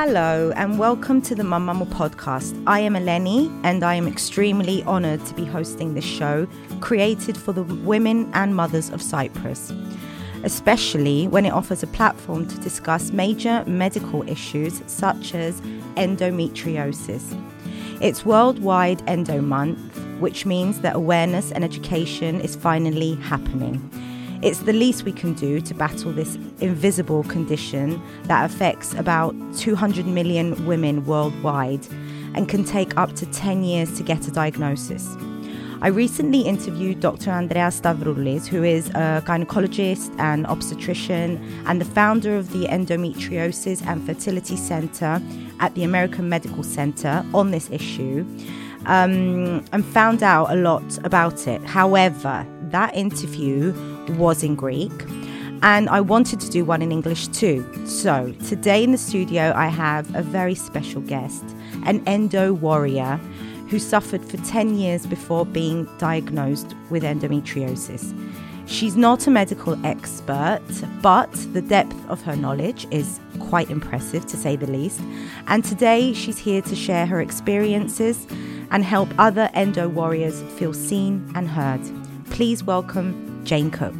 Hello and welcome to the Mum Mumble podcast. I am Eleni and I am extremely honoured to be hosting this show created for the women and mothers of Cyprus, especially when it offers a platform to discuss major medical issues such as endometriosis. It's Worldwide Endo Month, which means that awareness and education is finally happening. It's the least we can do to battle this invisible condition that affects about 200 million women worldwide and can take up to 10 years to get a diagnosis. I recently interviewed Dr. Andrea Stavroulis, who is a gynecologist and obstetrician and the founder of the Endometriosis and Fertility Center at the American Medical Center, on this issue um, and found out a lot about it. However, that interview was in Greek and I wanted to do one in English too. So, today in the studio, I have a very special guest, an endo warrior who suffered for 10 years before being diagnosed with endometriosis. She's not a medical expert, but the depth of her knowledge is quite impressive to say the least. And today she's here to share her experiences and help other endo warriors feel seen and heard. Please welcome Jane Cook.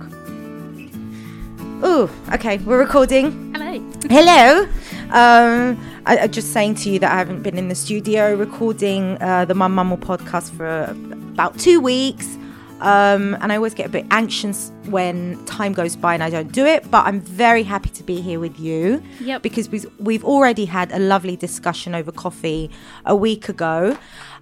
Oh, okay, we're recording. Hello. Hello. Um, I, I'm just saying to you that I haven't been in the studio recording uh, the Mum Mumble podcast for about two weeks. Um, and I always get a bit anxious when time goes by and I don't do it. But I'm very happy to be here with you. Yep. Because we've, we've already had a lovely discussion over coffee a week ago.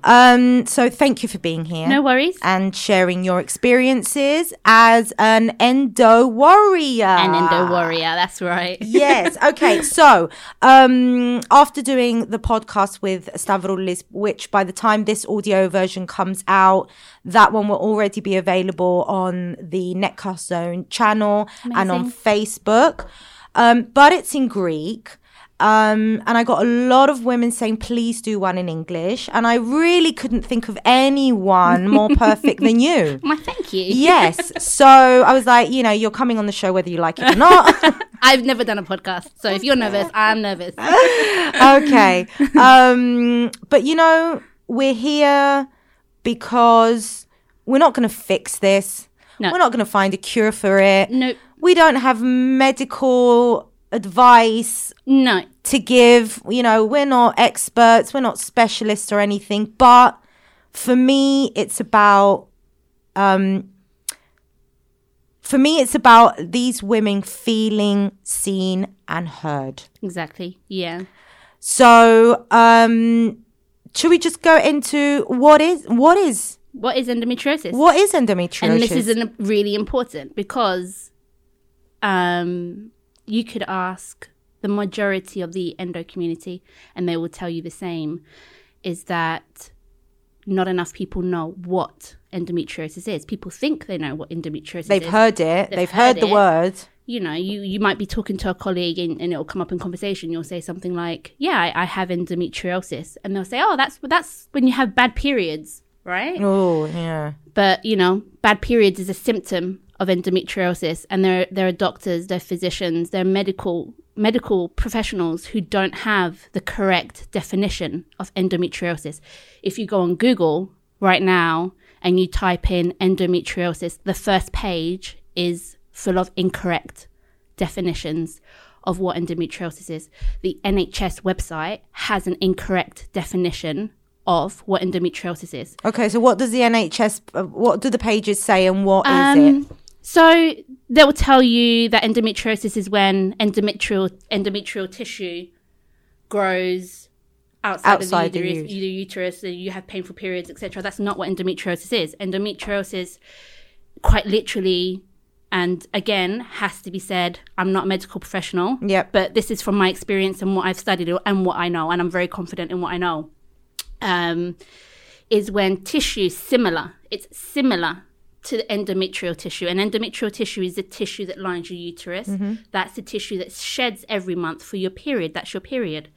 Um, so thank you for being here. No worries. And sharing your experiences as an endo warrior. An endo warrior, that's right. yes. Okay. So, um, after doing the podcast with Stavroulis, which by the time this audio version comes out, that one will already be available on the Netcast Zone channel and on Facebook. Um, but it's in Greek. Um, and I got a lot of women saying, please do one in English. And I really couldn't think of anyone more perfect than you. My thank you. Yes. So I was like, you know, you're coming on the show whether you like it or not. I've never done a podcast, so if you're nervous, I'm nervous. okay. Um, but you know, we're here because we're not going to fix this. No. We're not going to find a cure for it. No, We don't have medical advice no. to give. You know, we're not experts, we're not specialists or anything. But for me, it's about, um, for me, it's about these women feeling seen and heard. Exactly. Yeah. So, um, should we just go into what is what is What is endometriosis? what is endometriosis? and this is really important because um, you could ask the majority of the endo community, and they will tell you the same: is that not enough people know what endometriosis is. People think they know what endometriosis They've is. heard it. They've, They've heard, heard the it. word. you know, you, you might be talking to a colleague and, and it'll come up in conversation. You'll say something like, "Yeah, I, I have endometriosis," and they'll say, "Oh, that's that's when you have bad periods, right?" Oh, yeah. But you know, bad periods is a symptom of endometriosis, and there there are doctors, there are physicians, there are medical medical professionals who don't have the correct definition of endometriosis. If you go on Google right now and you type in endometriosis, the first page is full of incorrect definitions of what endometriosis is. The NHS website has an incorrect definition of what endometriosis is. Okay, so what does the NHS? uh, What do the pages say, and what is Um, it? So they will tell you that endometriosis is when endometrial endometrial tissue grows outside, Outside of the uterus, ut- the uterus, and you have painful periods, etc. That's not what endometriosis is. Endometriosis, quite literally, and again, has to be said. I'm not a medical professional. Yep. But this is from my experience and what I've studied and what I know, and I'm very confident in what I know. Um, is when tissue similar. It's similar to the endometrial tissue. And endometrial tissue is the tissue that lines your uterus. Mm-hmm. That's the tissue that sheds every month for your period. That's your period.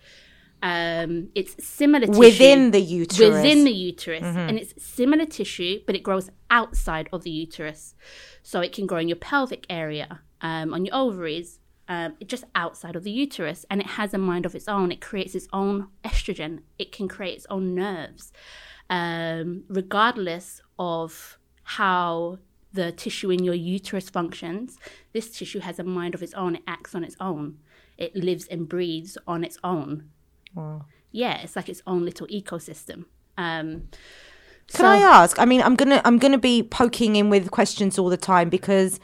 Um, it's similar tissue Within the uterus. Mm-hmm. within the uterus, and it's similar tissue, but it grows outside of the uterus. So it can grow in your pelvic area, um, on your ovaries, um, just outside of the uterus, and it has a mind of its own. It creates its own estrogen. It can create its own nerves, um, regardless of how the tissue in your uterus functions. This tissue has a mind of its own. It acts on its own. It lives and breathes on its own. Wow. Yeah, it's like its own little ecosystem. Um, Can I ask? I mean, I'm gonna I'm gonna be poking in with questions all the time because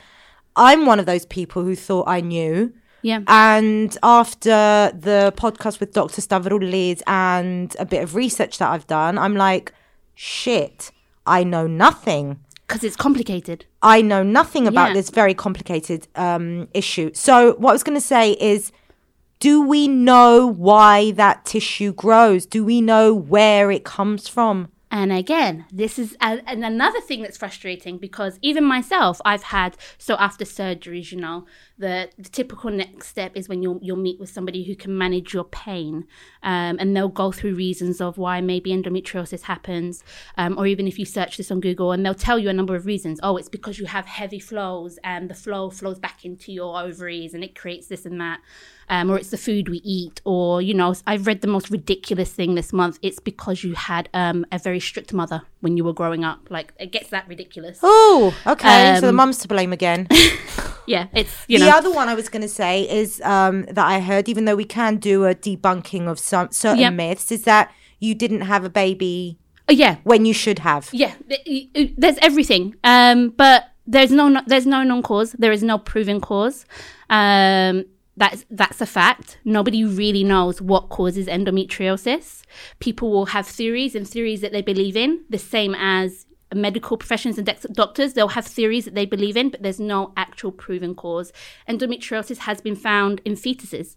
I'm one of those people who thought I knew. Yeah. And after the podcast with Dr. Stavroulis and a bit of research that I've done, I'm like, shit, I know nothing. Because it's complicated. I know nothing about Yeah. this very complicated um, issue. So, what I was going to say is do we know why that tissue grows? Do we know where it comes from? And again, this is a, and another thing that's frustrating because even myself, I've had so after surgeries, you know, the, the typical next step is when you'll you'll meet with somebody who can manage your pain, um, and they'll go through reasons of why maybe endometriosis happens, um, or even if you search this on Google, and they'll tell you a number of reasons. Oh, it's because you have heavy flows, and the flow flows back into your ovaries, and it creates this and that. Um, or it's the food we eat, or you know, I've read the most ridiculous thing this month. It's because you had um, a very strict mother when you were growing up. Like it gets that ridiculous. Oh, okay. so the Um, mum's to blame again. Yeah, it's you the other one I was going to say is um, that I heard, even though we can do a debunking of some certain Yep. myths, is that you didn't have a baby Oh, yeah, when you should have. yeah. th- y- y- There's everything, um, but there's no there's no known cause. There is no proven cause. Um, that's that's a fact. Nobody really knows what causes endometriosis. People will have theories and theories that they believe in, the same as medical professions and dex- doctors. They'll have theories that they believe in, but there's no actual proven cause. Endometriosis has been found in fetuses.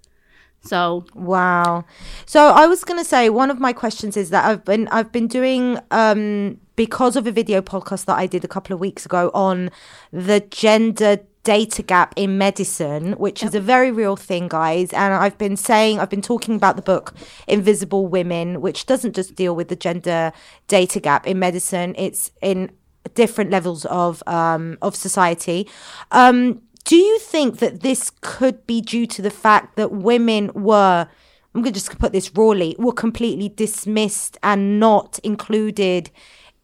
So Wow. So I was going to say one of my questions is that I've been I've been doing um because of a video podcast that I did a couple of weeks ago on the gender data gap in medicine, which is a very real thing, guys. And I've been saying I've been talking about the book Invisible Women, which doesn't just deal with the gender data gap in medicine. It's in different levels of um of society. Um do you think that this could be due to the fact that women were, I'm going to just put this rawly, were completely dismissed and not included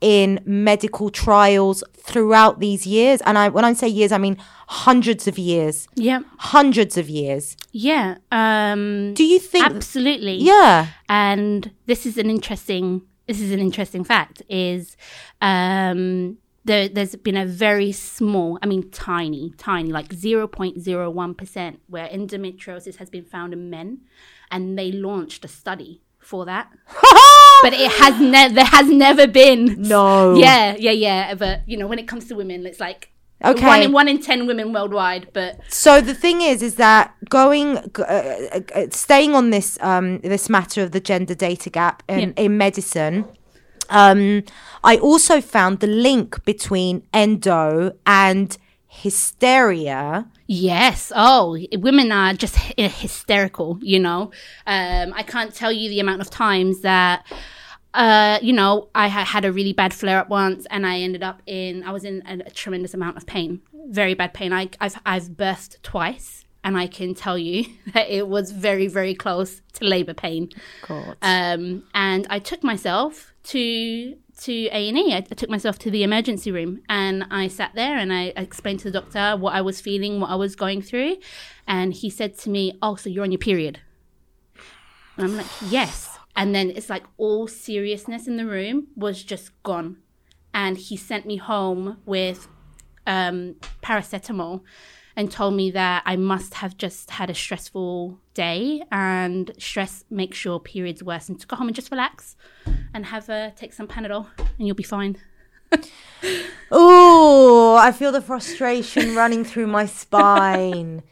in medical trials throughout these years? And I, when I say years, I mean hundreds of years, yeah, hundreds of years. yeah. Um, Do you think? absolutely. yeah. and this is an interesting this is an interesting fact is um there, there's been a very small i mean tiny tiny like 0.01% where endometriosis has been found in men and they launched a study for that but it has never there has never been No. yeah yeah yeah but you know when it comes to women it's like Okay. one in one in 10 women worldwide but So the thing is, is that going, uh, uh, uh, staying on this, um, this matter of the gender data gap in, Yeah. in medicine, um, I also found the link between endo and hysteria. Yes. Oh, women are just hy- hysterical, you know. Um, I can't tell you the amount of times that, uh, you know, I ha- had a really bad flare up once and I ended up in, I was in a, a tremendous amount of pain, very bad pain. I, I've, I've birthed twice and I can tell you that it was very, very close to labor pain. God. Um, and I took myself to to A and E. I took myself to the emergency room, and I sat there and I, I explained to the doctor what I was feeling, what I was going through, and he said to me, "Oh, so you're on your period?" And I'm like, "Yes." And then it's like all seriousness in the room was just gone, and he sent me home with um, paracetamol and told me that I must have just had a stressful day and stress makes your periods worse and to go home and just relax and have a take some Panadol and you'll be fine. Oh, I feel the frustration running through my spine.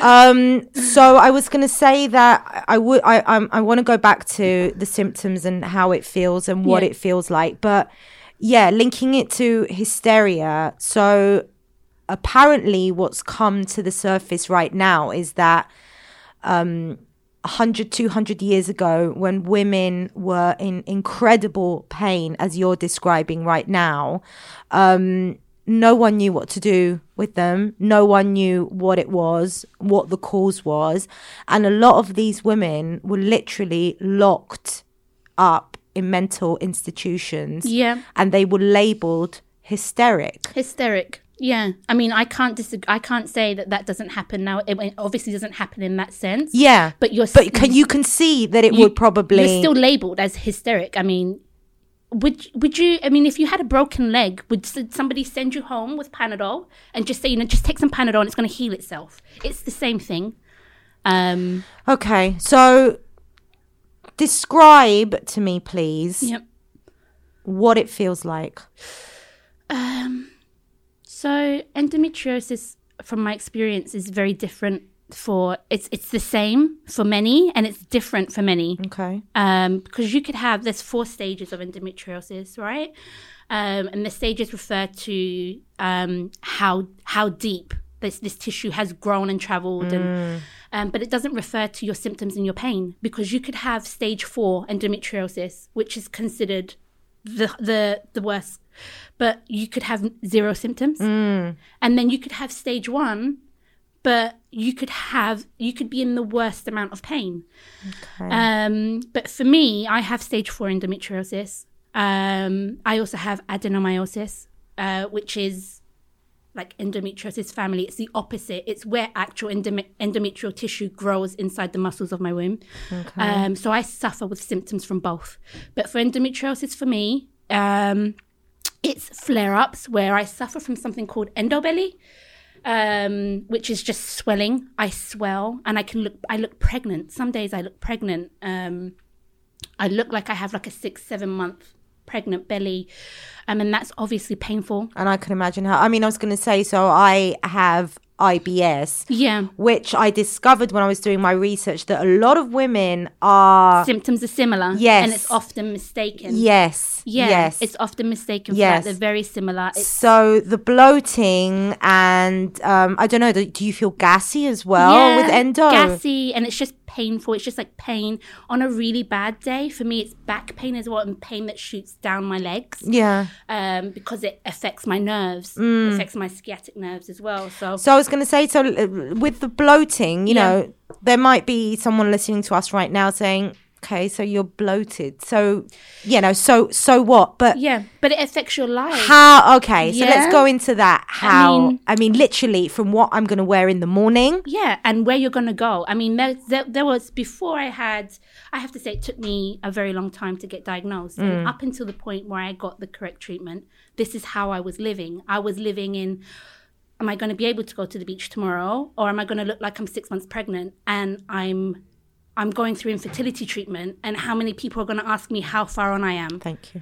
Um, so I was going to say that I would, I, I'm, I want to go back to the symptoms and how it feels and what Yeah. it feels like, but yeah, linking it to hysteria. So apparently, what's come to the surface right now is that um, 100, 200 years ago, when women were in incredible pain, as you're describing right now, um, no one knew what to do with them. No one knew what it was, what the cause was. And a lot of these women were literally locked up in mental institutions. Yeah. And they were labeled hysteric. Hysteric. Yeah. I mean, I can't disagree. I can't say that that doesn't happen now. It it obviously doesn't happen in that sense. Yeah. But you're But can, you can see that it would probably. You're still labeled as hysteric. I mean, would would you? I mean, if you had a broken leg, would somebody send you home with Panadol and just say, you know, just take some Panadol and it's going to heal itself? It's the same thing. Um. Okay. So describe to me, please, Yep. what it feels like. Um. So endometriosis, from my experience, is very different. For it's it's the same for many, and it's different for many. Okay. um, because you could have there's four stages of endometriosis, right? Um, and the stages refer to um, how how deep this this tissue has grown and traveled, and um, but it doesn't refer to your symptoms and your pain because you could have stage four endometriosis, which is considered the the the worst, but you could have zero symptoms, and then you could have stage one. But you could have, you could be in the worst amount of pain. Um, but for me, I have stage four endometriosis. Um, I also have adenomyosis, uh, which is like endometriosis family. It's the opposite. It's where actual endome- endometrial tissue grows inside the muscles of my womb. Um, so I suffer with symptoms from both. But for endometriosis, for me, um, it's flare ups where I suffer from something called endobelly um, which is just swelling. I swell and I can look. I look pregnant. Some days I look pregnant. Um, I look like I have like a six, seven month pregnant belly, um, and that's obviously painful. And I can imagine how. I mean, I was going to say, so I have IBS, Yeah, which I discovered when I was doing my research that a lot of women are. symptoms are similar. Yes. and it's often mistaken. Yes. yeah, Yes. it's often mistaken. Yes. for that. they're very similar. It's, so the bloating and um, I don't know. Do, do you feel gassy as well yeah, with endo? gassy, and it's just painful. It's just like pain on a really bad day. For me, it's back pain as well, and pain that shoots down my legs. Yeah. um, because it affects my nerves, Mm. it affects my sciatic nerves as well. So, So I was going to say, so uh, with the bloating, you Yeah. know, there might be someone listening to us right now saying, "Okay, so you're bloated. So, you know, so so what?" But yeah, but it affects your life. how? Okay, so Yeah. let's go into that. How? I mean, mean- literally, from what I'm going to wear in the morning. yeah, and where you're gonna go. I mean, there, there, there was before I had. I have to say, it took me a very long time to get diagnosed, Mm. and up until the point where I got the correct treatment, this is how I was living. I was living in. Am I going to be able to go to the beach tomorrow, or am I going to look like I'm six months pregnant and I'm, I'm going through infertility treatment, and how many people are going to ask me how far on I am? Thank you.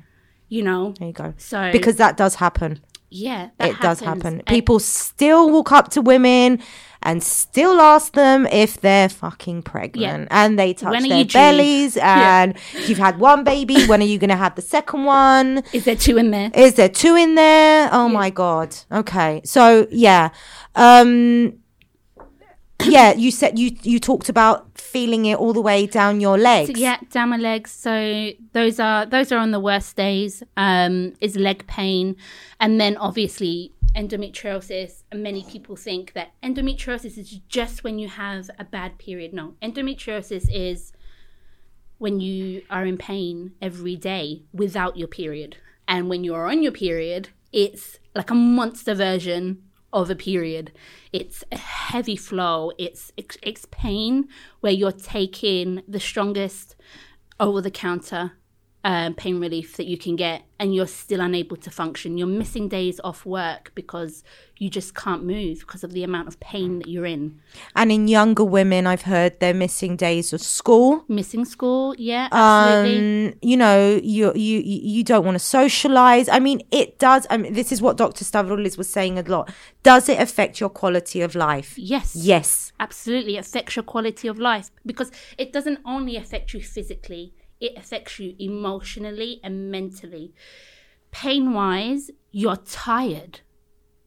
You know, There you go. so Because that does happen. Yeah, that it does happens. happen. And- People still walk up to women and still ask them if they're fucking pregnant. And they touch their you due? bellies. Yeah. And you've had one baby, when are you going to have the second one? Is there two in there? Is there two in there? Oh my God. Okay. So, yeah. Um, yeah, you said you you talked about feeling it all the way down your legs. So, yeah, down my legs. So those are those are on the worst days. Um, is leg pain, and then obviously endometriosis. And many people think that endometriosis is just when you have a bad period. No, endometriosis is when you are in pain every day without your period, and when you are on your period, it's like a monster version of a period. It's a heavy flow. It's it's, pain where you're taking the strongest over the counter um, pain relief that you can get, and you're still unable to function. You're missing days off work because you just can't move because of the amount of pain that you're in. And in younger women, I've heard they're missing days of school. Missing school, yeah, absolutely. um you know you you you don't want to socialize i mean it does i mean this is what dr stavroulis was saying a lot does it affect your quality of life yes, yes absolutely it affects your quality of life because it doesn't only affect you physically it affects you emotionally and mentally. Pain wise you're tired.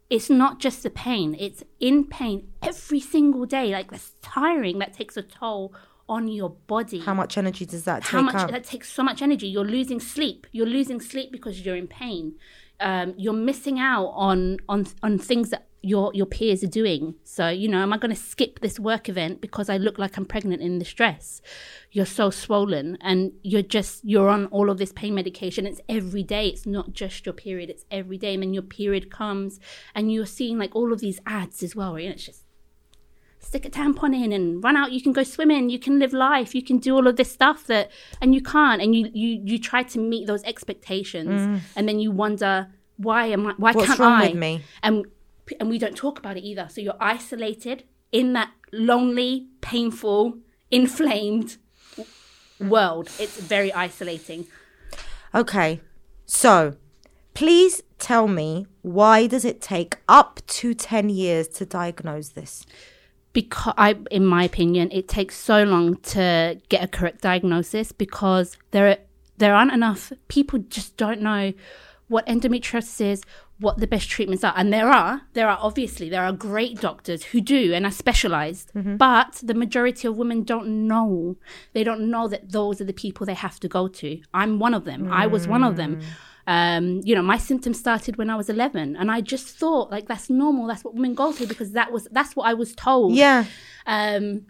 It's not just the pain it's in pain every single day like that's tiring that takes a toll on your body. How much energy does that how take much up? that takes so much energy. You're losing sleep. You're losing sleep because you're in pain. Um, you're missing out on on on things that your your peers are doing. So, you know, am I going to skip this work event because I look like I'm pregnant in this dress? You're so swollen and you're just you're on all of this pain medication. It's every day. It's not just your period. It's every day. And then your period comes and you're seeing like all of these ads as well. Right? And it's just stick a tampon in and run out you can go swimming you can live life you can do all of this stuff that and you can't and you you you try to meet those expectations Mm. and then you wonder why am I why What's can't wrong I with me? and and we don't talk about it either so you're isolated in that lonely painful inflamed world it's very isolating Okay. So, please tell me why does it take up to 10 years to diagnose this? because I, in my opinion, it takes so long to get a correct diagnosis because there are, there aren't enough people just don't know what endometriosis is, what the best treatments are, and there are there are obviously there are great doctors who do and are specialized, but the majority of women don't know. They don't know that those are the people they have to go to. I'm one of them. I was one of them. Um, you know, my symptoms started when I was 11, and I just thought like that's normal. That's what women go through because that was that's what I was told. Yeah. Um,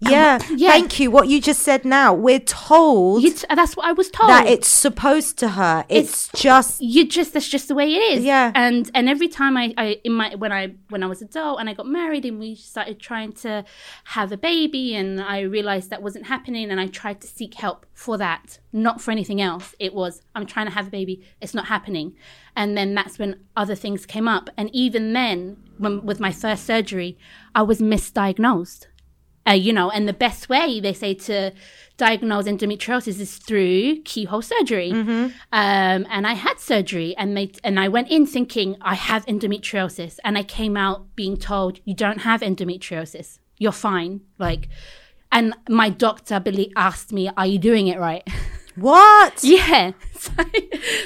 Yeah. yeah. Thank you. What you just said now, we're told. T- uh, that's what I was told. that it's supposed to hurt. It's, just you just that's just the way it is. Yeah. And and every time I, I in my when I when I was adult and I got married and we started trying to have a baby and I realized that wasn't happening and I tried to seek help for that, not for anything else. It was I'm trying to have a baby, it's not happening. And then that's when other things came up. And even then, when with my first surgery, I was misdiagnosed. Uh, you know, and the best way they say to diagnose endometriosis is through keyhole surgery. Um, and I had surgery, and they and I went in thinking I have endometriosis, and I came out being told you don't have endometriosis. You're fine. Like, and my doctor belie- asked me, "Are you doing it right?" what? yeah, So,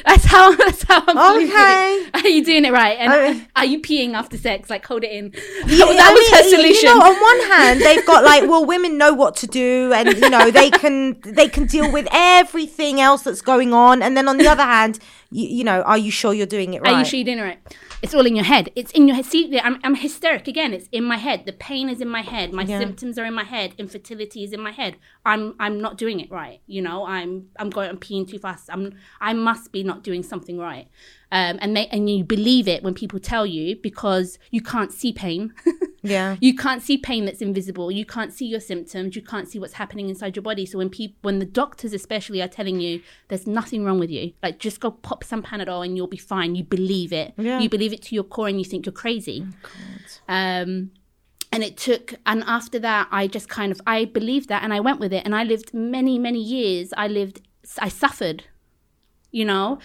that's how that's how I'm. Okay. Are you doing it right? And I- are you peeing after sex? Like, hold it in. Yeah, that I was her solution. You know, on one hand, they've got like, well, women know what to do, and you know, they can they can deal with everything else that's going on, and then on the other hand, you, you know, are you sure you're doing it right? Are you sure you're doing it right? It's all in your head. It's in your head. See, I'm, I'm hysteric again. It's in my head. The pain is in my head. My symptoms are in my head. Infertility is in my head. I'm I'm not doing it right. You know, I'm I'm going I'm peeing too fast. I'm I must be not doing something right. Um, and they and you believe it when people tell you because you can't see pain. Yeah. you can't see pain that's invisible. You can't see your symptoms. You can't see what's happening inside your body. So when people, when the doctors especially are telling you there's nothing wrong with you, like just go pop some Panadol and you'll be fine. You believe it. Yeah. You believe it to your core and you think you're crazy. um, and it took, and after that, I just kind of I believed that and I went with it and I lived many many years. I lived, I suffered you know?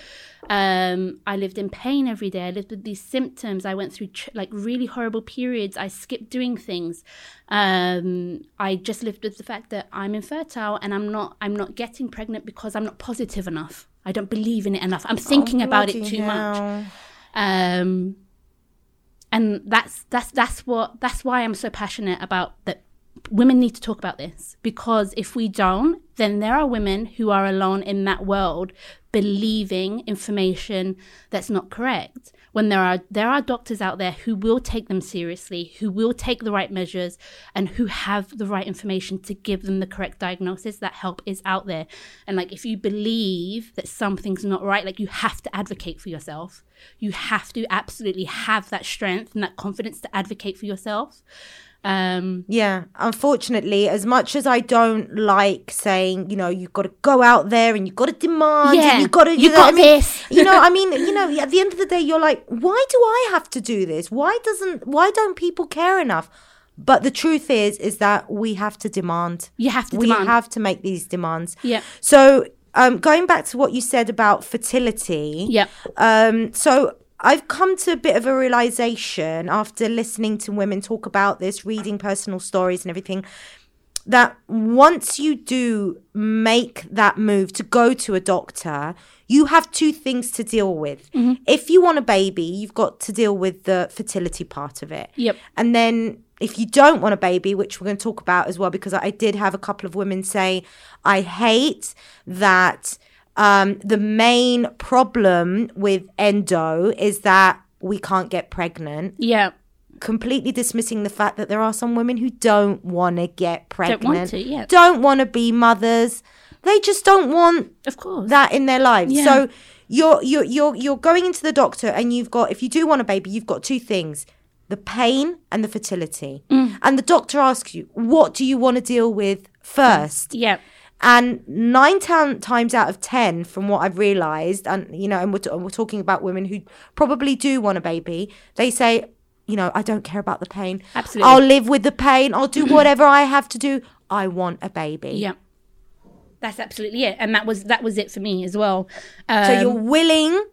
Um i lived in pain every day. I lived with these symptoms. I went through tr- like really horrible periods. I skipped doing things. Um i just lived with the fact that i'm infertile and i'm not i'm not getting pregnant because i'm not positive enough. I don't believe in it enough. I'm thinking about it Oh, too much. um and that's that's that's what that's why i'm so passionate about that women need to talk about this. Because if we don't then there are women who are alone in that world believing information that's not correct. When there are there are doctors out there who will take them seriously who will take the right measures and who have the right information to give them the correct diagnosis that help is out there. And like if you believe that something's not right like you have to advocate for yourself. You have to absolutely have that strength and that confidence to advocate for yourself um Yeah, unfortunately, as much as I don't like saying, you know, you've got to go out there and you've got to demand, Yeah, and you've got to, you know, got I mean, this. you know, I mean, you know, at the end of the day, you're like, why do I have to do this? Why doesn't, why don't people care enough? But the truth is, is that we have to demand. You have to we demand. have to make these demands. Yeah. So, um, going back to what you said about fertility. yeah Um, so I've come to a bit of a realization after listening to women talk about this, reading personal stories and everything, that once you do make that move to go to a doctor, you have two things to deal with. Mm-hmm. If you want a baby, you've got to deal with the fertility part of it. Yep. And then if you don't want a baby, which we're going to talk about as well, because I did have a couple of women say, I hate that um, the main problem with endo is that we can't get pregnant. yeah completely dismissing the fact that there are some women who don't want to get pregnant, Don't want to, yeah. don't want to be mothers. They just don't want Of course. that in their lives. Yeah. So you're you're you're you're going into the doctor and you've got if you do want a baby, you've got two things. The pain and the fertility. Mm. And the doctor asks you, what do you want to deal with first? yeah. And nine tan- times out of ten, from what I've realised, and you know, and we're, t- we're talking about women who probably do want a baby, they say, you know, I don't care about the pain. Absolutely. I'll live with the pain. I'll do whatever I have to do. I want a baby. Yeah. That's absolutely it. And that was that was it for me as well. Um, So you're willing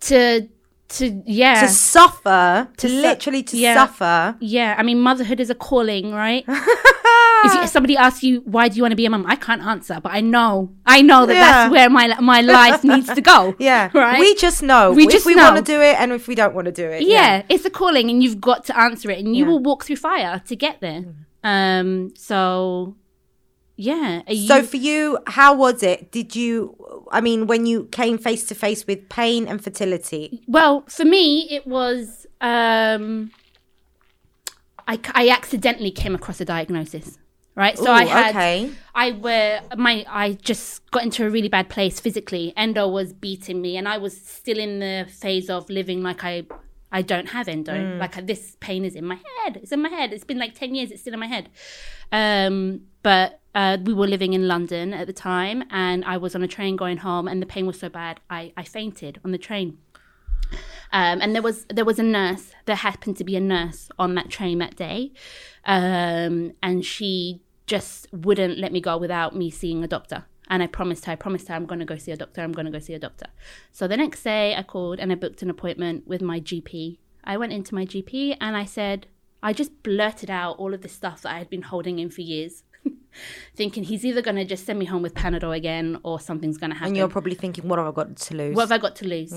to to yeah. to suffer, to su- literally to yeah. suffer. Yeah, I mean, motherhood is a calling, right? if somebody asks you, why do you want to be a mum? I can't answer, but I know, I know that Yeah. that's where my my life needs to go. Yeah, Right? We just know We if just we know. want to do it and if we don't want to do it. yeah, it's a calling, and you've got to answer it, and you Yeah. will walk through fire to get there. Um, so yeah, you, So for you, how was it? Did you? I mean, when you came face to face with pain and fertility, well, for me, it was um, I I accidentally came across a diagnosis. Right, so Ooh, I had okay. I were my I just got into a really bad place physically. Endo was beating me, and I was still in the phase of living like I I don't have endo. Mm. Like this pain is in my head. It's in my head. It's been like ten years. It's still in my head. Um, but uh, we were living in London at the time, and I was on a train going home, and the pain was so bad I I fainted on the train. Um, and there was there was a nurse. There happened to be a nurse on that train that day, um, and she just wouldn't let me go without me seeing a doctor. And I promised her, I promised her, I'm going to go see a doctor. I'm going to go see a doctor. So the next day, I called and I booked an appointment with my GP. I went into my GP and I said, I just blurted out all of this stuff that I had been holding in for years, thinking he's either going to just send me home with Panadol again or something's going to happen. and you're probably thinking, "What have I got to lose?" What have I got to lose?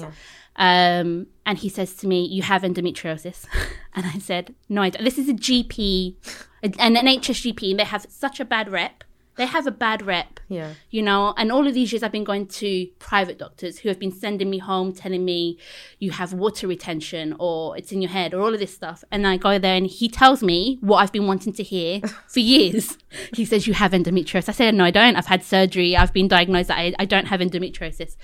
Um, and he says to me, "You have endometriosis," and I said, "No, I don't." This is a GP, an an NHS GP, and they have such a bad rep. They have a bad rep, Yeah. you know. And all of these years, I've been going to private doctors who have been sending me home, telling me you have water retention or it's in your head or all of this stuff. And I go there, and he tells me what I've been wanting to hear for years. he says, "You have endometriosis." I said, "No, I don't. I've had surgery. I've been diagnosed that I, I don't have endometriosis."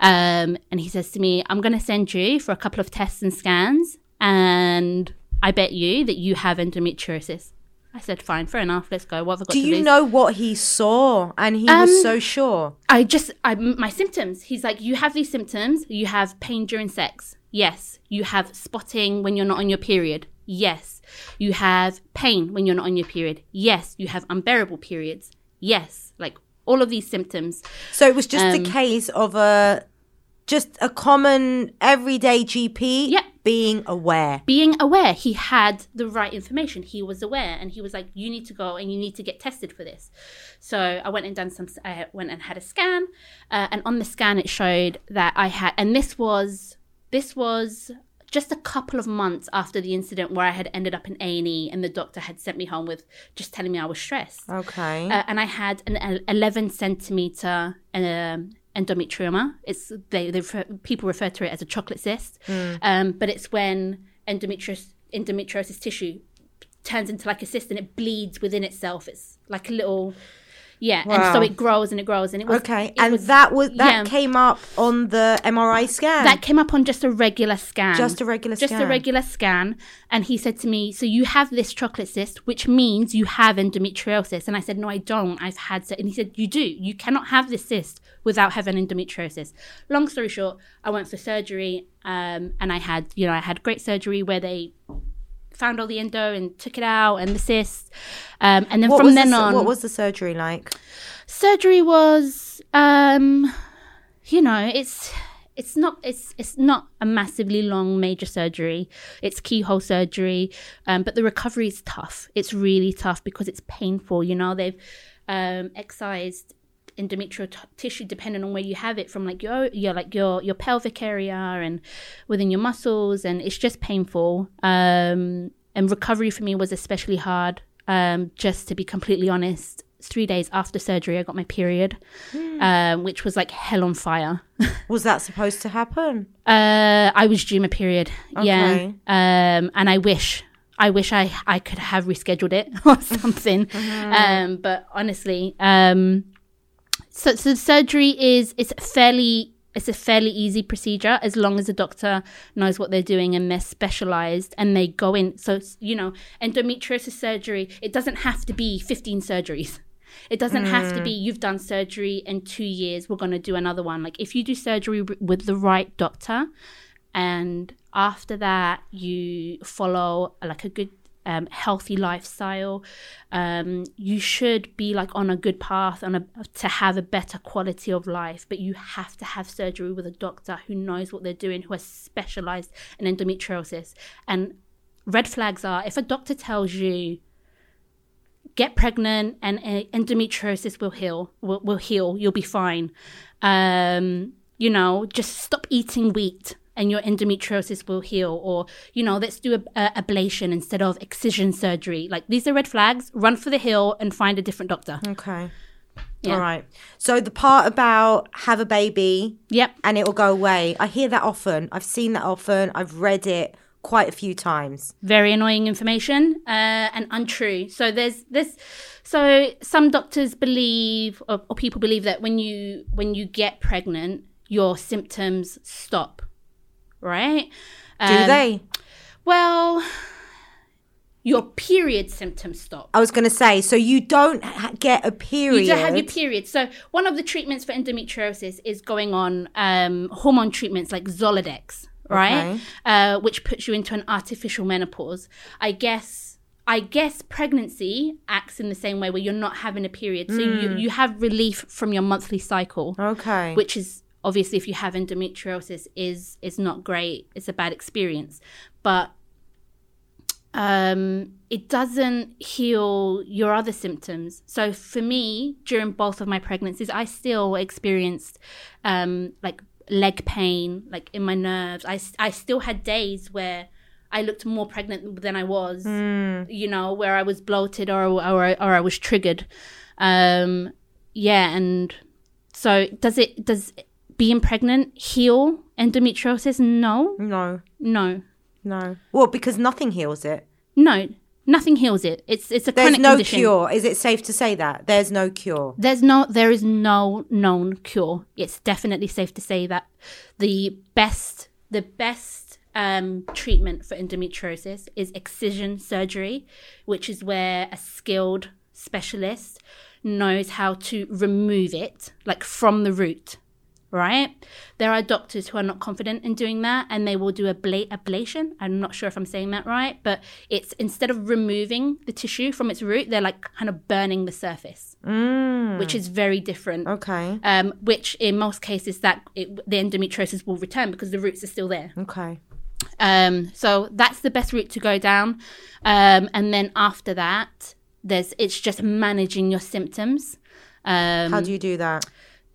Um, and he says to me, I'm going to send you for a couple of tests and scans, and I bet you that you have endometriosis. I said, fine, fair enough, let's go. What have I got Do you lose? know what he saw? And he Um, was so sure. I just, I, my symptoms. He's like, you have these symptoms. You have pain during sex. Yes. You have spotting when you're not on your period. Yes. You have pain when you're not on your period. Yes. You have unbearable periods. Yes. Like all of these symptoms. So it was just um, a case of a just a common everyday GP Yeah. Being aware. being aware he had the right information he was aware and he was like you need to go and you need to get tested for this so i went and done some i went and had a scan uh, and on the scan it showed that i had and this was this was just a couple of months after the incident where i had ended up in a&e and the doctor had sent me home with just telling me i was stressed Okay. uh, and I had an 11 centimeter um, endometrioma. It's they, they refer, people refer to it as a chocolate cyst, um, but it's when endometriosis, endometriosis tissue turns into like a cyst and it bleeds within itself. It's like a little, yeah, and so it grows and it grows and it was okay. it And was- that was that yeah. came up on the MRI scan. That came up on just a regular scan. Just a regular Just a regular scan. And he said to me, So you have this chocolate cyst, which means you have endometriosis. And I said, No, I don't. I've had. And he said, You do. You cannot have this cyst without having endometriosis. Long story short, I went for surgery um, and I had, you know, I had great surgery where they found all the endo and took it out and the cyst. Um, and then what from then the, on what was the surgery like? surgery was um you know it's it's not it's it's not a massively long major surgery it's keyhole surgery um but the recovery is tough it's really tough because it's painful you know they've um excised endometrial t- tissue depending on where you have it from like your your like your your pelvic area and within your muscles and it's just painful um and recovery for me was especially hard um just to be completely honest three days after surgery, I got my period, um, which was like hell on fire. Was that supposed to happen? Uh, I was due my period. Yeah. Okay. Um, and I wish, I wish I, I could have rescheduled it or something. Um, but honestly, um, so, so surgery is, it's fairly, it's a fairly easy procedure as long as the doctor knows what they're doing and they're specialized and they go in. So, you know, endometriosis surgery, it doesn't have to be 15 surgeries. It doesn't have to be mm. you've done surgery in two years, we're going to do another one. Like if you do surgery with the right doctor and after that you follow like a good um, healthy lifestyle, um, you should be like on a good path on a, to have a better quality of life. But you have to have surgery with a doctor who knows what they're doing, who has specialized in endometriosis. And red flags are if a doctor tells you get pregnant and uh, endometriosis will heal will, will heal you'll be fine um you know just stop eating wheat and your endometriosis will heal or you know let's do a, a ablation instead of excision surgery like these are red flags run for the hill and find a different doctor Okay. Yeah. All right. So the part about have a baby yep and it will go away. I hear that often. I've seen that often. I've read it quite a few times. very annoying information uh, and untrue. So there's this. So some doctors believe, or, or people believe that when you when you get pregnant, your symptoms stop. Right? Do Um, they? Well, your period symptoms stop. I was going to say, so you don't ha- get a period. You don't have your period. So one of the treatments for endometriosis is going on um, hormone treatments like Zoladex, right? Okay. Uh, which puts you into an artificial menopause. I guess. I guess pregnancy acts in the same way where you're not having a period, so Hmm. you, you have relief from your monthly cycle, Okay. which is obviously if you have endometriosis is is not great. It's a bad experience, but um, it doesn't heal your other symptoms. So for me, during both of my pregnancies, I still experienced um, like leg pain, like in my nerves. I, I still had days where I looked more pregnant than I was, you know, where I was bloated or, or, or I was triggered. Um, yeah. And so does it, does being pregnant heal endometriosis? No, no, no. no. Well, because nothing heals it. No, nothing heals it. It's it's a There's chronic no condition. cure. Is it safe to say that? There's no cure. There's no there is no known cure. It's definitely safe to say that the best the best um, treatment for endometriosis is excision surgery, which is where a skilled specialist knows how to remove it, like from the root. Right? There are doctors who are not confident in doing that and they will do a bla- ablation. I'm not sure if I'm saying that right, but it's instead of removing the tissue from its root, they're like kind of burning the surface, which is very different. Okay. Um, which in most cases that it, the endometriosis will return because the roots are still there. Okay. Um, so that's the best route to go down. Um, and then after that, there's it's just managing your symptoms. Um, How do you do that?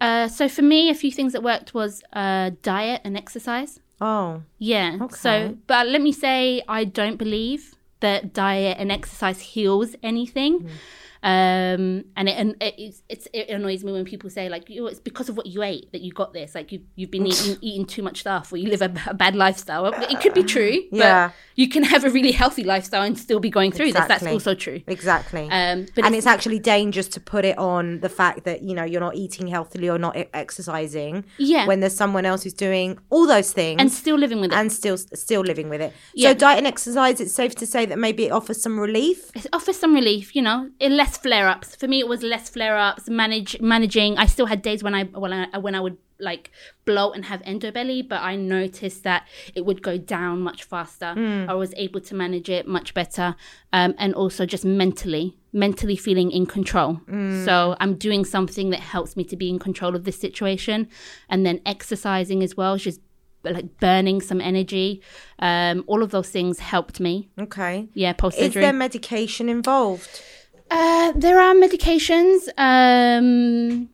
Uh, so for me, a few things that worked was uh, diet and exercise. Oh, Yeah. Okay. So, but let me say, I don't believe that diet and exercise heals anything. Um, and it, and it, it's, it's, it annoys me when people say like, "Oh, it's because of what you ate that you got this. Like you, you've been eating, eating too much stuff, or you live a bad lifestyle." It could be true, Yeah. but you can have a really healthy lifestyle and still be going through this. That's also true. exactly. Um, but and it's actually dangerous to put it on the fact that you know you're not eating healthily or not exercising Yeah. when there's someone else who's doing all those things and still living with it. and still still living with it. Yeah. So diet and exercise, it's safe to say that maybe it offers some relief. it offers some relief, you know, it less flare ups. For me, it was less flare ups. Manage managing. I still had days when I when I when I would like bloat and have endobelly, but I noticed that it would go down much faster. I was able to manage it much better, um, and also just mentally, mentally feeling in control. So I'm doing something that helps me to be in control of this situation, and then exercising as well, just like burning some energy. Um, all of those things helped me. Okay. Yeah, post Is there medication involved? Uh, there are medications. Um,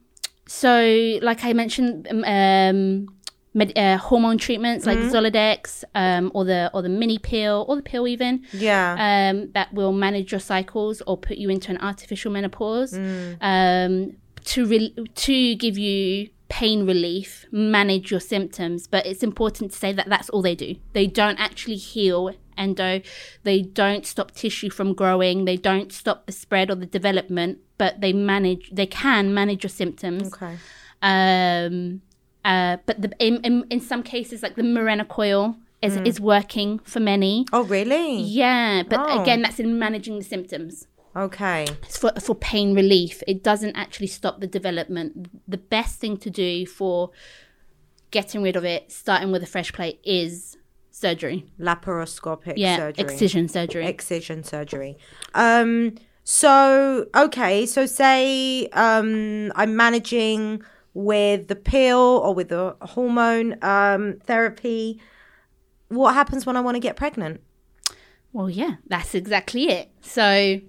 so, like I mentioned, um, um, med- uh, hormone treatments like Mm-hmm. Zoladex um, or the or the mini pill or the pill even Yeah. um, that will manage your cycles or put you into an artificial menopause Mm. um, to re- to give you pain relief, manage your symptoms. But it's important to say that that's all they do. They don't actually heal endo. They don't stop tissue from growing. They don't stop the spread or the development. But they manage. They can manage your symptoms. okay. Um, uh, but the, in, in in some cases, like the Mirena coil is is working for many. Oh, really? Yeah, but Oh. again, that's in managing the symptoms. Okay. It's for for pain relief. It doesn't actually stop the development. The best thing to do for getting rid of it, starting with a fresh plate, is surgery. Laparoscopic Yeah, surgery. excision surgery. Excision surgery. Um. So okay. So say um I'm managing with the pill or with the hormone um therapy. What happens when I want to get pregnant? Well, yeah, that's exactly it. So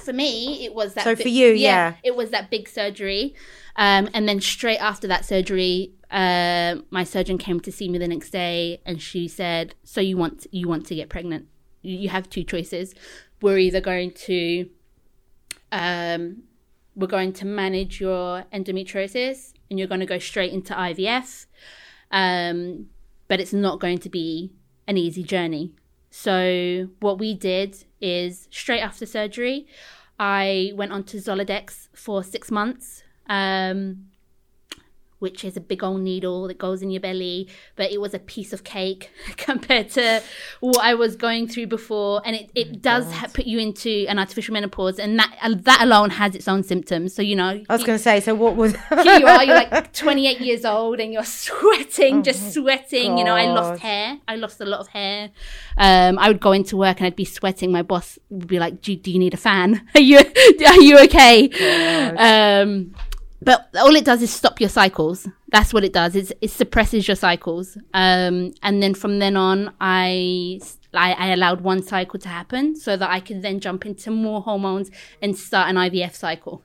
for me, it was that. So for you, yeah. it was that big surgery, um, and then straight after that surgery, uh, my surgeon came to see me the next day, and she said, "So you want you want to get pregnant? You have two choices. We're either going to, um, we're going to manage your endometriosis, and you're going to go straight into IVF, um, but it's not going to be an easy journey." So what we did is straight after surgery, I went on to Zoladex for six months, um, which is a big old needle that goes in your belly, but it was a piece of cake compared to what I was going through before, and it, it does ha- put you into an artificial menopause, and that uh, that alone has its own symptoms. So you know, I was going to say. So what was? here you are, you're like 28 years old and you're sweating, just sweating. You know, I lost hair. I lost a lot of hair. Um, I would go into work and I'd be sweating. My boss would be like, do, do you need a fan? Are you, are you okay? Um, but all it does is stop your cycles. That's what it does. It's, it suppresses your cycles. Um, and then from then on, I, I, I allowed one cycle to happen so that I could then jump into more hormones and start an IVF cycle.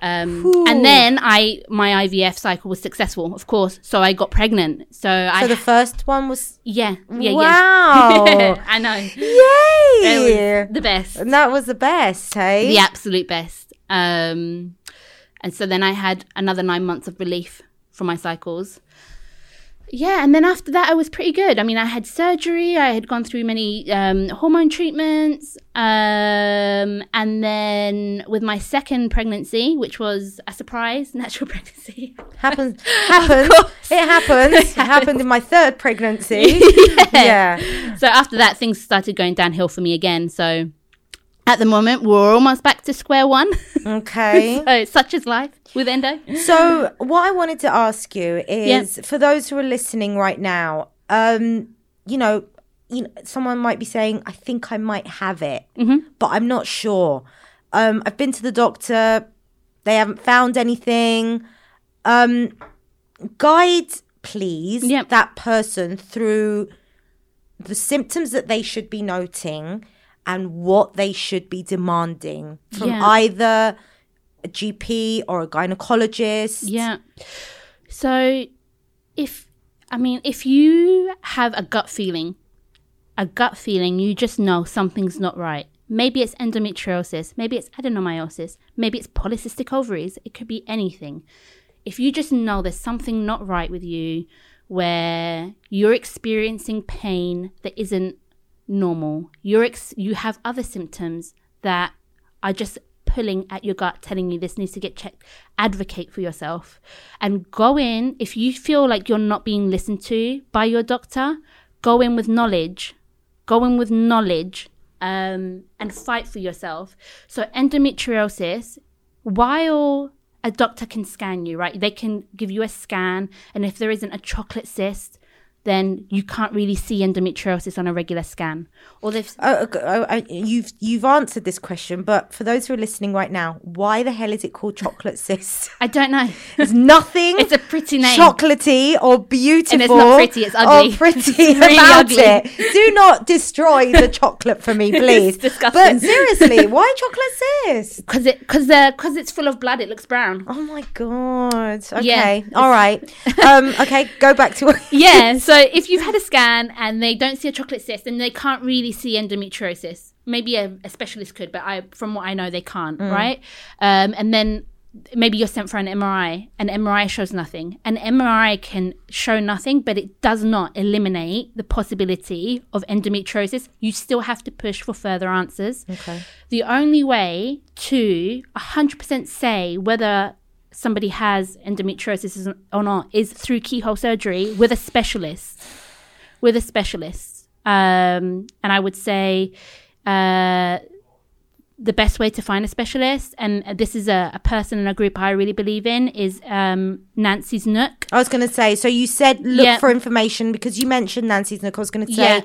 Um, and then I my IVF cycle was successful, of course. So I got pregnant. So, I so the first one was. yeah yeah Wow. yeah. I know. Yay! The best, And that was the best, hey? the absolute best. Um, and so then I had another nine months of relief from my cycles. Yeah, and then after that, I was pretty good. I mean, I had surgery, I had gone through many um, hormone treatments, um, and then with my second pregnancy, which was a surprise natural pregnancy. Happens. Happens. It happens. It happened in my third pregnancy. yeah. So after that, things started going downhill for me again. So at the moment, we're almost back to square one. Okay. so such is life with endo. So, what I wanted to ask you is for those who are listening right now, um, you know, you know, someone might be saying, "I think I might have it, but I'm not sure." Um, I've been to the doctor; they haven't found anything. Um, guide, please, Yep. that person through the symptoms that they should be noting and what they should be demanding from Yeah. either a GP or a gynecologist. Yeah. So if I mean if you have a gut feeling, a gut feeling, you just know something's not right. Maybe it's endometriosis, maybe it's adenomyosis, maybe it's polycystic ovaries, it could be anything. If you just know there's something not right with you where you're experiencing pain that isn't normal, you're ex- you have other symptoms that are just pulling at your gut, telling you this needs to get checked. Advocate for yourself and go in. If you feel like you're not being listened to by your doctor, go in with knowledge. Go in with knowledge um, and fight for yourself. So, endometriosis, while a doctor can scan you, right? They can give you a scan, and if there isn't a chocolate cyst, then you can't really see endometriosis on a regular scan. Or they've Oh, oh, you've you've answered this question, but for those who are listening right now, why the hell is it called chocolate cyst? I don't know. There's nothing. It's a pretty name. chocolatey or beautiful. And it's not pretty, it's ugly. Or pretty It's really about ugly. it. Do not destroy the chocolate for me, please. But seriously, why chocolate cyst? because it because because it's full of blood. It looks brown. Oh my god. Okay. Yeah. All right. Um. Okay. Go back to. yeah. So if you've had a scan and they don't see a chocolate cyst, then they can't really see endometriosis. Maybe a, a specialist could, but I, from what I know, they can't. Right. Um, and then maybe you're sent for an MRI. An MRI shows nothing. An MRI can show nothing, but it does not eliminate the possibility of endometriosis. You still have to push for further answers. Okay. The only way to 100% say whether somebody has endometriosis or not is through keyhole surgery with a specialist. With a specialist. Um, and I would say uh, the best way to find a specialist, and this is a, a person and a group I really believe in, is um, Nancy's Nook. I was going to say. So you said look Yeah. for information because you mentioned Nancy's Nook. I was going to say, Yeah.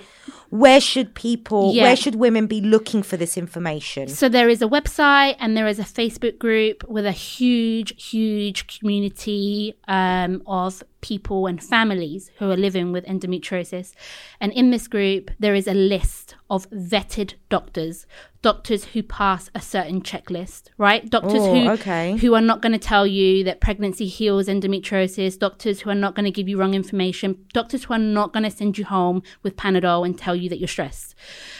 Where should people, Yeah. where should women be looking for this information? So there is a website and there is a Facebook group with a huge, huge community um, of people and families who are living with endometriosis. And in this group, there is a list of vetted doctors, doctors who pass a certain checklist, right? Doctors Oh, who okay. who are not going to tell you that pregnancy heals endometriosis, doctors who are not going to give you wrong information, doctors who are not going to send you home with Panadol and tell you that you're stressed.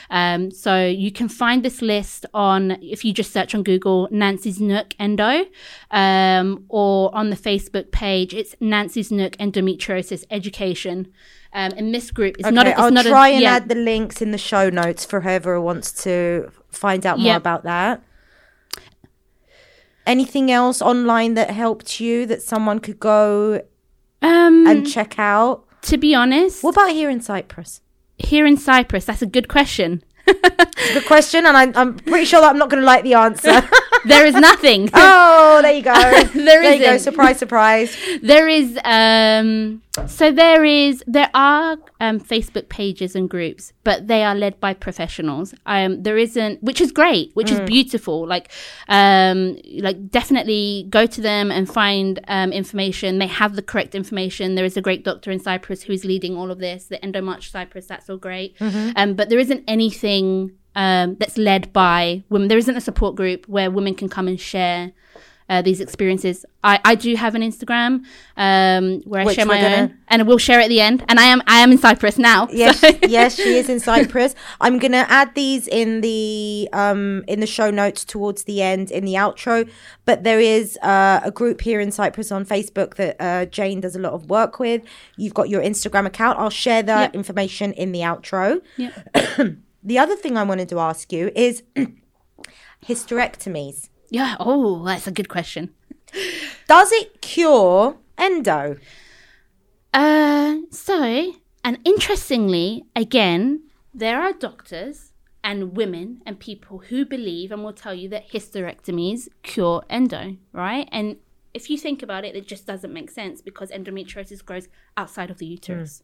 Um, so you can find this list on, if you just search on Google, Nancy's Nook Endo, um, or on the Facebook page, it's Nancy's Nook Endometriosis Education. Um, and this group is Okay, not. A, I'll not try a, and yeah. add the links in the show notes for whoever wants to find out more Yeah. about that. Anything else online that helped you that someone could go Um, and check out? to be honest, What about here in Cyprus? here in Cyprus, that's a good question. Good question, and I, I'm pretty sure that I'm not going to like the answer. there is nothing. oh, there you go. There you go. Surprise, surprise. there is um so there is there are um facebook pages and groups but they are led by professionals. Um there isn't which is great which is beautiful. Like um like definitely go to them and find um information. They have the correct information. There is a great doctor in cyprus who is leading all of this the endomarch cyprus. That's all great. Um but there isn't anything um that's led by women there isn't a support group where women can come and share uh, these experiences. I, I do have an Instagram um, where I Which share my gonna- own, and we'll share at the end. And I am I am in Cyprus now. Yes, so- yes, she is in Cyprus. I'm gonna add these in the um in the show notes towards the end in the outro. But there is uh, a group here in Cyprus on Facebook that uh, Jane does a lot of work with. You've got your Instagram account. I'll share that Yep. information in the outro. Yeah. The other thing I wanted to ask you is hysterectomies. yeah. Oh, that's a good question. Does it cure endo? Uh, so, and interestingly, again, there are doctors and women and people who believe and will tell you that hysterectomies cure endo, right? And if you think about it, it just doesn't make sense because endometriosis grows outside of the uterus.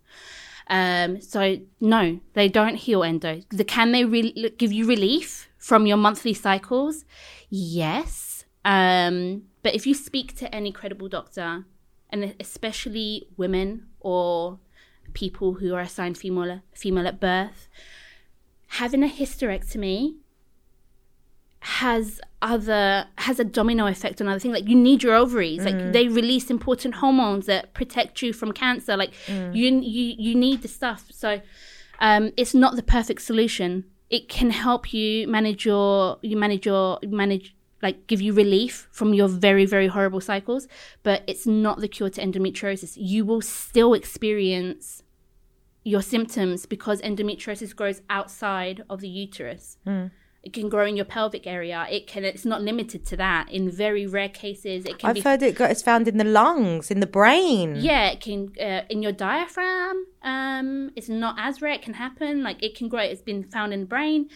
Um, so no, they don't heal endo. The, can they re- give you relief from your monthly cycles? Yes. Um, but if you speak to any credible doctor, and especially women or people who are assigned female female at birth, having a hysterectomy has other has a domino effect on other things. Like you need your ovaries. Like mm. they release important hormones that protect you from cancer. Like mm. you you you need the stuff. So um it's not the perfect solution. It can help you manage your you manage your manage like give you relief from your very very horrible cycles but it's not the cure to endometriosis. You will still experience your symptoms because endometriosis grows outside of the uterus mm. It can grow in your pelvic area. It can. It's not limited to that. In very rare cases, it can I've be. heard it got, it's found in the lungs, in the brain. yeah, it can uh, in your diaphragm. Um, it's not as rare. It can happen. Like it can grow. It's been found in the brain.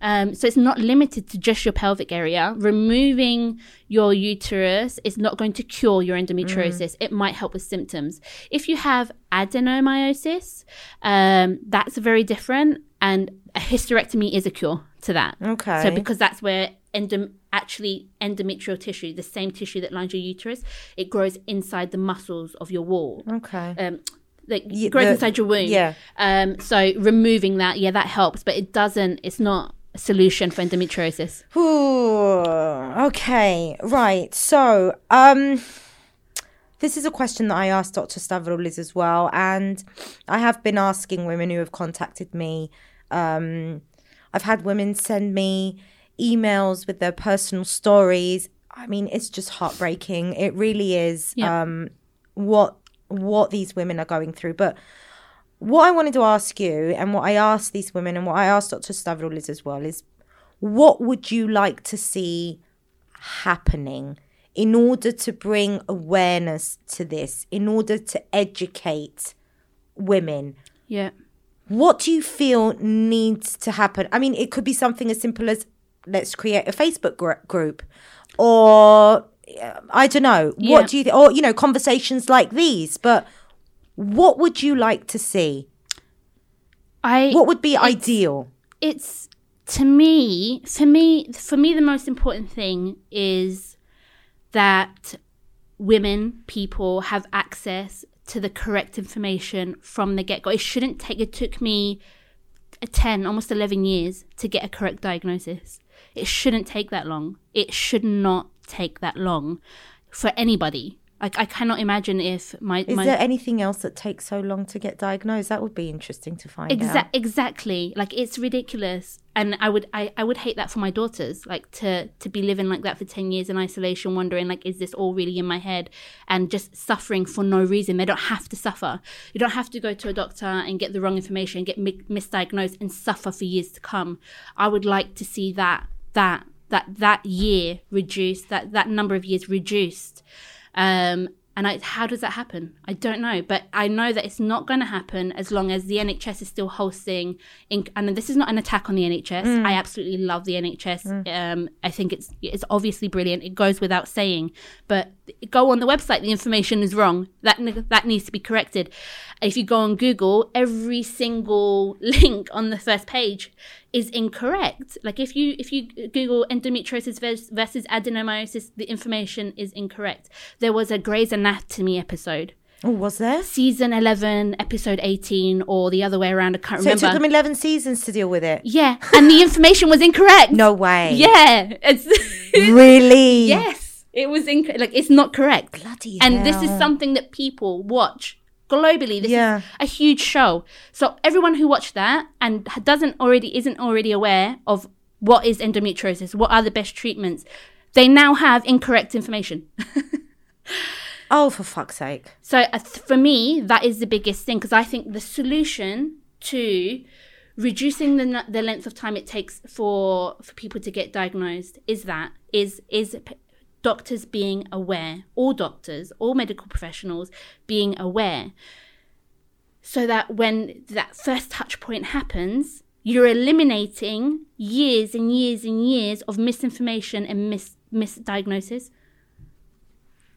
Um, so it's not limited to just your pelvic area. Removing your uterus is not going to cure your endometriosis. It might help with symptoms. If you have adenomyosis, um, that's very different, and a hysterectomy is a cure to that. Okay. So because that's where endom- actually endometrial tissue, the same tissue that lines your uterus, it grows inside the muscles of your wall. Okay. Um, like grows the- inside your womb. yeah. Um, so removing that, yeah, that helps, but it doesn't. It's not a solution for endometriosis. Ooh, okay, right. So, um, this is a question that I asked Dr. Stavroulis as well, and I have been asking women who have contacted me. Um, I've had women send me emails with their personal stories. I mean, it's just heartbreaking. It really is. Yeah. Um, what what these women are going through, but what I wanted to ask you, and what I asked these women, and what I asked Dr. Stavroulis as well, is what would you like to see happening in order to bring awareness to this, in order to educate women? Yeah. What do you feel needs to happen? I mean, it could be something as simple as let's create a Facebook gr- group, or I don't know. Yeah. What do you, th- or you know, conversations like these. But what would you like to see? I What would be ideal? it's to me for me for me the most important thing is that women people have access to the correct information from the get-go. It shouldn't take it took me a 10 almost 11 years to get a correct diagnosis. It shouldn't take that long. It should not take that long for anybody like i cannot imagine if my Is my there anything else that takes so long to get diagnosed? That would be interesting to find out. Exactly. Like it's ridiculous. And i would I, I would hate that for my daughters like to to be living like that for 10 years in isolation wondering like is this all really in my head? And just suffering for no reason. They don't have to suffer. You don't have to go to a doctor and get the wrong information get mi- misdiagnosed and suffer for years to come. I would like to see that that that that year reduced that that number of years reduced um, and I, how does that happen? I don't know, but I know that it's not going to happen as long as the NHS is still hosting. In, and this is not an attack on the NHS. I absolutely love the NHS. Um, I think it's it's obviously brilliant. It goes without saying, but go on the website. The information is wrong. That that needs to be corrected. If you go on Google, every single link on the first page is incorrect. Like if you if you Google endometriosis versus adenomyosis, the information is incorrect. There was a Grey's Anatomy episode, Oh, was there? season eleven, episode eighteen, or the other way around. I can't So it took them 11 seasons to deal with it. yeah, and the information was incorrect. No way. Yeah, it's Really? yes, it was incorrect. like it's not correct. Bloody and this is something that people watch globally. This Yeah. is a huge show. So everyone who watched that and doesn't already isn't already aware of what is endometriosis, what are the best treatments, they now have incorrect information. Oh, for fuck's sake. So uh, for me, that is the biggest thing because I think the solution to reducing the the length of time it takes for for people to get diagnosed is that is is doctors being aware, all doctors, all medical professionals being aware, so that when that first touch point happens, you're eliminating years and years and years of misinformation and mis misdiagnosis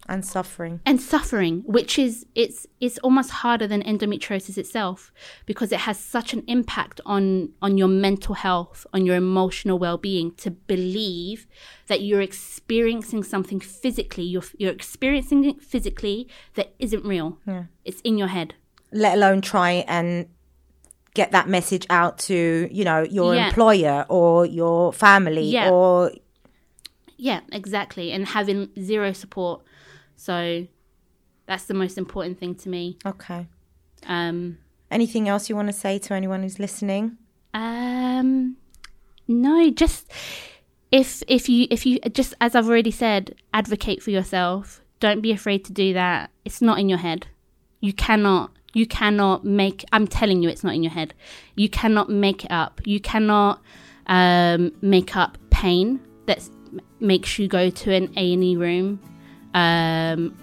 And suffering. and suffering which is it's it's almost harder than endometriosis itself because it has such an impact on on your mental health on your emotional well-being to believe that you're experiencing something physically you're you're experiencing it physically that isn't real Yeah. it's in your head Let alone try and get that message out to, you know, your Yeah. employer or your family Yeah. or yeah exactly and having zero support so that's the most important thing to me Okay. um Anything else you want to say to anyone who's listening? Um, no, just if if you if you just as I've already said, advocate for yourself. Don't be afraid to do that. It's not in your head. You cannot you cannot make. I'm telling you, it's not in your head. You cannot make it up. You cannot um, make up pain that makes you go to an A&E room. Um,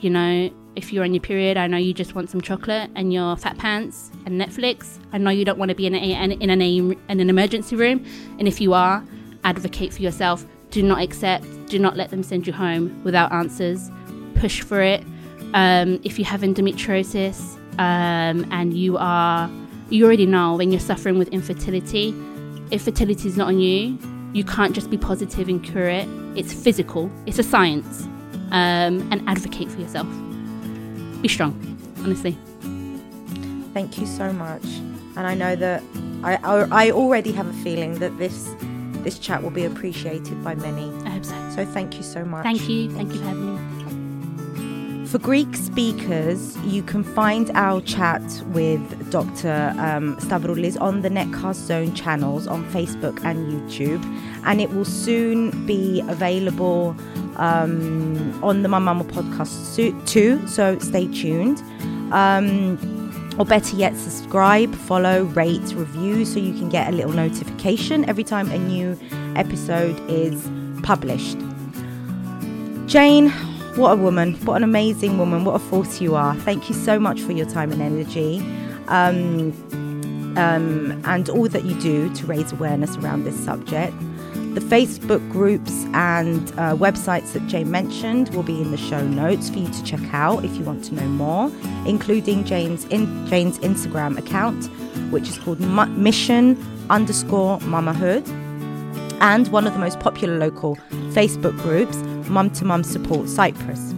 you know, if you're on your period, I know you just want some chocolate and your fat pants and Netflix. I know you don't want to be in, a, in, an, in an emergency room. And if you are, advocate for yourself. Do not accept, do not let them send you home without answers. Push for it. Um, if you have endometriosis um, and you are, you already know when you're suffering with infertility, if fertility is not on you, you can't just be positive and cure it. It's physical, it's a science. Um, and advocate for yourself. Be strong, honestly. Thank you so much. And I know that I, I, I already have a feeling that this this chat will be appreciated by many. I hope so. So thank you so much. Thank you. Thank you for having me. For Greek speakers, you can find our chat with Dr. Um, Stavroulis on the Netcast Zone channels on Facebook and YouTube, and it will soon be available um, on the My Mama podcast too. So stay tuned. Um, or better yet, subscribe, follow, rate, review so you can get a little notification every time a new episode is published. Jane, what a woman. What an amazing woman. What a force you are. Thank you so much for your time and energy um, um, and all that you do to raise awareness around this subject. The Facebook groups and uh, websites that Jane mentioned will be in the show notes for you to check out if you want to know more, including Jane's, in, Jane's Instagram account, which is called Mission underscore Mamahood, and one of the most popular local Facebook groups, Mum to Mum Support Cyprus.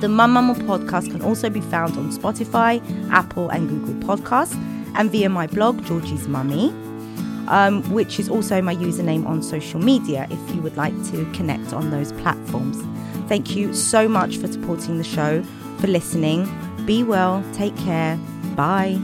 The Mum Mama podcast can also be found on Spotify, Apple, and Google Podcasts, and via my blog, Georgie's Mummy, um, which is also my username on social media if you would like to connect on those platforms. Thank you so much for supporting the show, for listening. Be well, take care, bye.